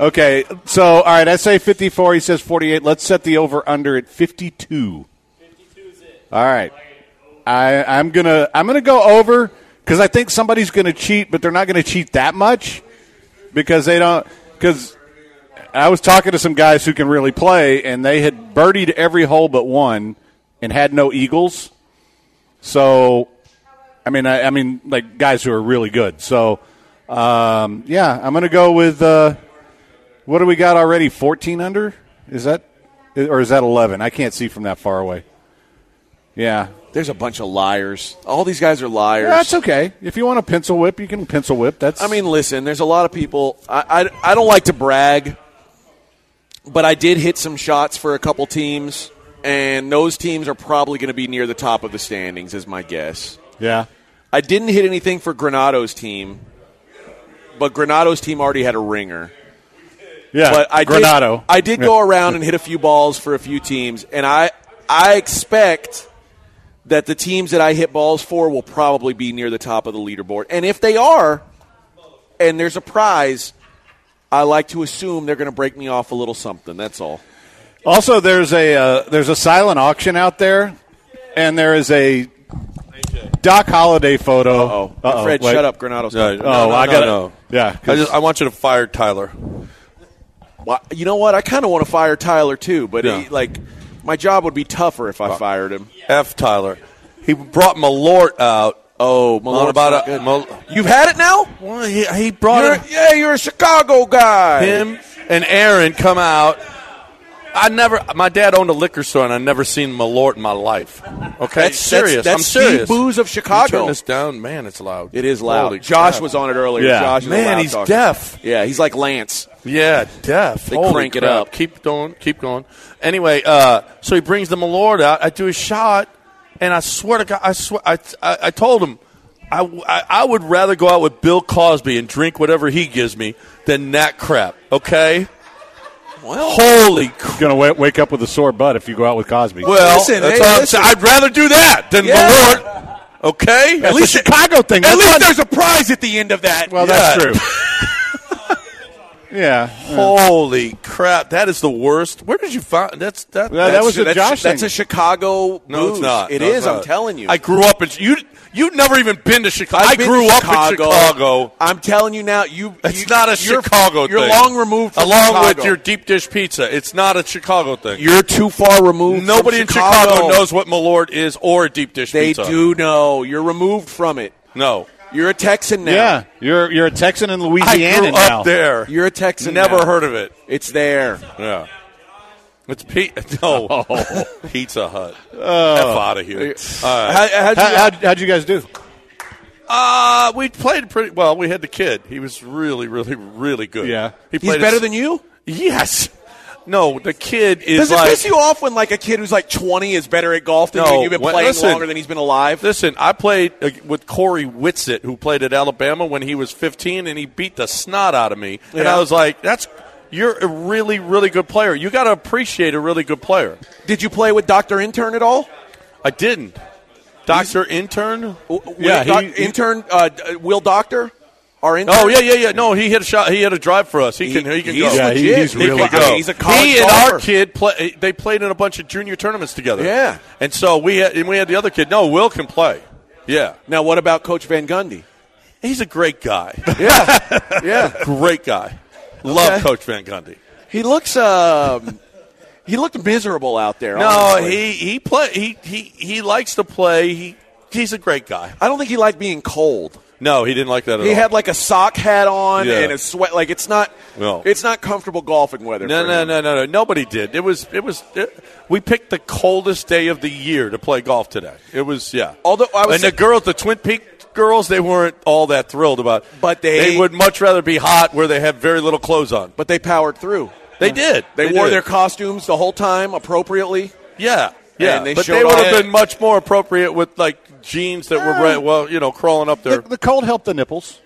Okay, so all right, I say 54. He says 48. Let's set the over under at 52. 52 is it. All right, I, I'm gonna I'm gonna go over because I think somebody's going to cheat, but they're not going to cheat that much because they don't. Because I was talking to some guys who can really play, and they had birdied every hole but one, and had no eagles. So, I mean, I, I mean, like guys who are really good. So, um, yeah, I'm going to go with uh, what do we got already? 14 under? Is that or is that 11? I can't see from that far away. Yeah, There's a bunch of liars. All these guys are liars. that's okay. If you want a pencil whip, you can pencil whip. That's I mean, listen, there's a lot of people. I, I, I don't like to brag, but I did hit some shots for a couple teams, and those teams are probably going to be near the top of the standings, is my guess. yeah. I didn't hit anything for Granato's team, but Granato's team already had a ringer. Yeah, but I Granado. Did, I did go around and hit a few balls for a few teams, and I I expect that the teams that I hit balls for will probably be near the top of the leaderboard. And if they are, and there's a prize, I like to assume they're going to break me off a little something. That's all. Also, there's a uh, there's a silent auction out there, and there is a Doc Holiday photo. Uh-oh. Uh-oh, Fred, wait. shut up, Granatos. No, Oh, no, no, I no, got no. Yeah, I just I want you to fire Tyler. Well, you know what? I kind of want to fire Tyler too, but Yeah. he, like my job would be tougher if I fired him. F Tyler. He brought Malort out. Oh, Malort's about a, good. Mal- You've had it now? well, he, he brought him. yeah, you're a Chicago guy. Him and Aaron come out. I never. My dad owned a liquor store, and I never seen Malort in my life. Okay, That's- serious. that's- I'm serious. Booze of Chicago. Turn this down, man. It's loud. It is loud. Holy Josh crap. was on it earlier. Yeah. Josh Man, he's talker. deaf. Yeah, he's like Lance. Yeah, deaf. They Holy crank it up. Keep going. Keep going. Anyway, uh, so he brings the Malort out. I do a shot, and I swear to God, I swear, I, I, I told him, I, I, I would rather go out with Bill Cosby and drink whatever he gives me than that crap. Okay. Well, Holy crap. You're going to wake, wake up with a sore butt if you go out with Cosby. Well, Listen, that's hey, all I'm listen. saying. I'd rather do that than Yeah. Malort. Okay. That's a Chicago thing. At That's least fun. there's a prize at the end of that. well, Yeah. that's true. yeah. Holy crap! That is the worst. Where did you find that's that? Yeah, that was a that's, Josh That's thing. a Chicago. No, it's not. It No, is. it's I'm telling you. I grew up in you. You've never even been to Chicago. I've I grew to up in Chicago. I'm telling you now. You. It's you- not a you're- Chicago You're thing. long removed from along Chicago. with your deep dish pizza. It's not a Chicago thing. You're too far removed. Nobody from in Chicago knows what Malort is or a deep dish pizza. They pizza. do know. You're removed from it. No, You're a Texan now. Yeah. You're you're a Texan in I Louisiana grew up now. there. You're a Texan. Never now. heard of it. It's there. Yeah. It's P- no Oh. Pizza Hut. F out of here. Right. How, how'd you, How, how'd, how'd you guys do? Uh, we played pretty well. We had the kid. He was really, really, really good. Yeah. he he's played better his- than you. Yes. No, the kid is Does it like. piss you off when like a kid who's like 20 is better at golf than you? No, and You've been when- playing listen. longer than he's been alive. Listen, I played uh, with Corey Whitsitt, who played at Alabama when he was 15, and he beat the snot out of me. And I was like, "That's you're a really, really good player. You got to appreciate a really good player." Did you play with Doctor Intern at all? I didn't. Doctor intern. Yeah, Will, Doc- he- he- intern uh, Will Doctor, our intern. Oh yeah, yeah, yeah. No, he hit a shot. He hit a drive for us. He, He- can. He can he's go. Yeah, he- legit. he's He really can good. go. He's a college he and golfer. our kid play. They played in a bunch of junior tournaments together. Yeah. and so we had and we had the other kid. No, Will can play. Yeah, Now what about Coach Van Gundy? he's a great guy. Yeah, yeah. great guy. Love Okay. Coach Van Gundy. He looks um, he looked miserable out there. No, honestly. he he play he, he he likes to play. He he's a great guy. I don't think he liked being cold. No, he didn't like that at He all. had like a sock hat on Yeah. and a sweat. Like it's not. No. It's not comfortable golfing weather. no, no, him. no, no, no. Nobody did. It was it was. It, we picked the coldest day of the year to play golf today. It was yeah. Although I was and the girls, the Twin Peak girls, they weren't all that thrilled about. But they- would much rather be hot where they have very little clothes on. But they powered through. They did. They, wore did. their costumes the whole time appropriately. yeah, yeah. They but they would have been much more appropriate with like jeans that were right, well, you know, crawling up there. the cold helped the nipples.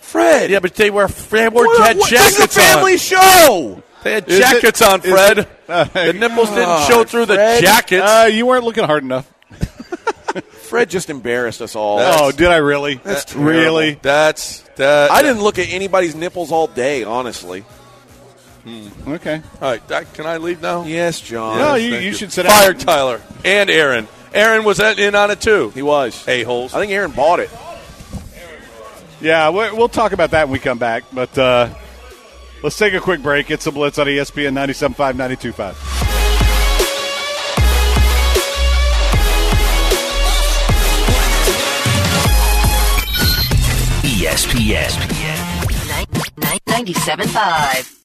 Fred. Yeah, but they were they wore What- had what- this is a family on. show. They had Is it- jackets on, Fred. it- uh, the nipples didn't show through the jackets. Uh, you weren't looking hard enough. Fred just embarrassed us all. oh, did I really? That's terrible. really. That's that. I didn't look at anybody's nipples all day, honestly. Okay. All right, that- can I leave now? Yes, John. No, you, Thank you should sit Fire down. Tyler and Aaron. Aaron was at- in on it too. He was. A holes. I think Aaron bought it. Yeah, we we'll talk about that when we come back. But uh, let's take a quick break. It's a Blitz on ESPN 97.5, 92.5. ESPN. 97.5.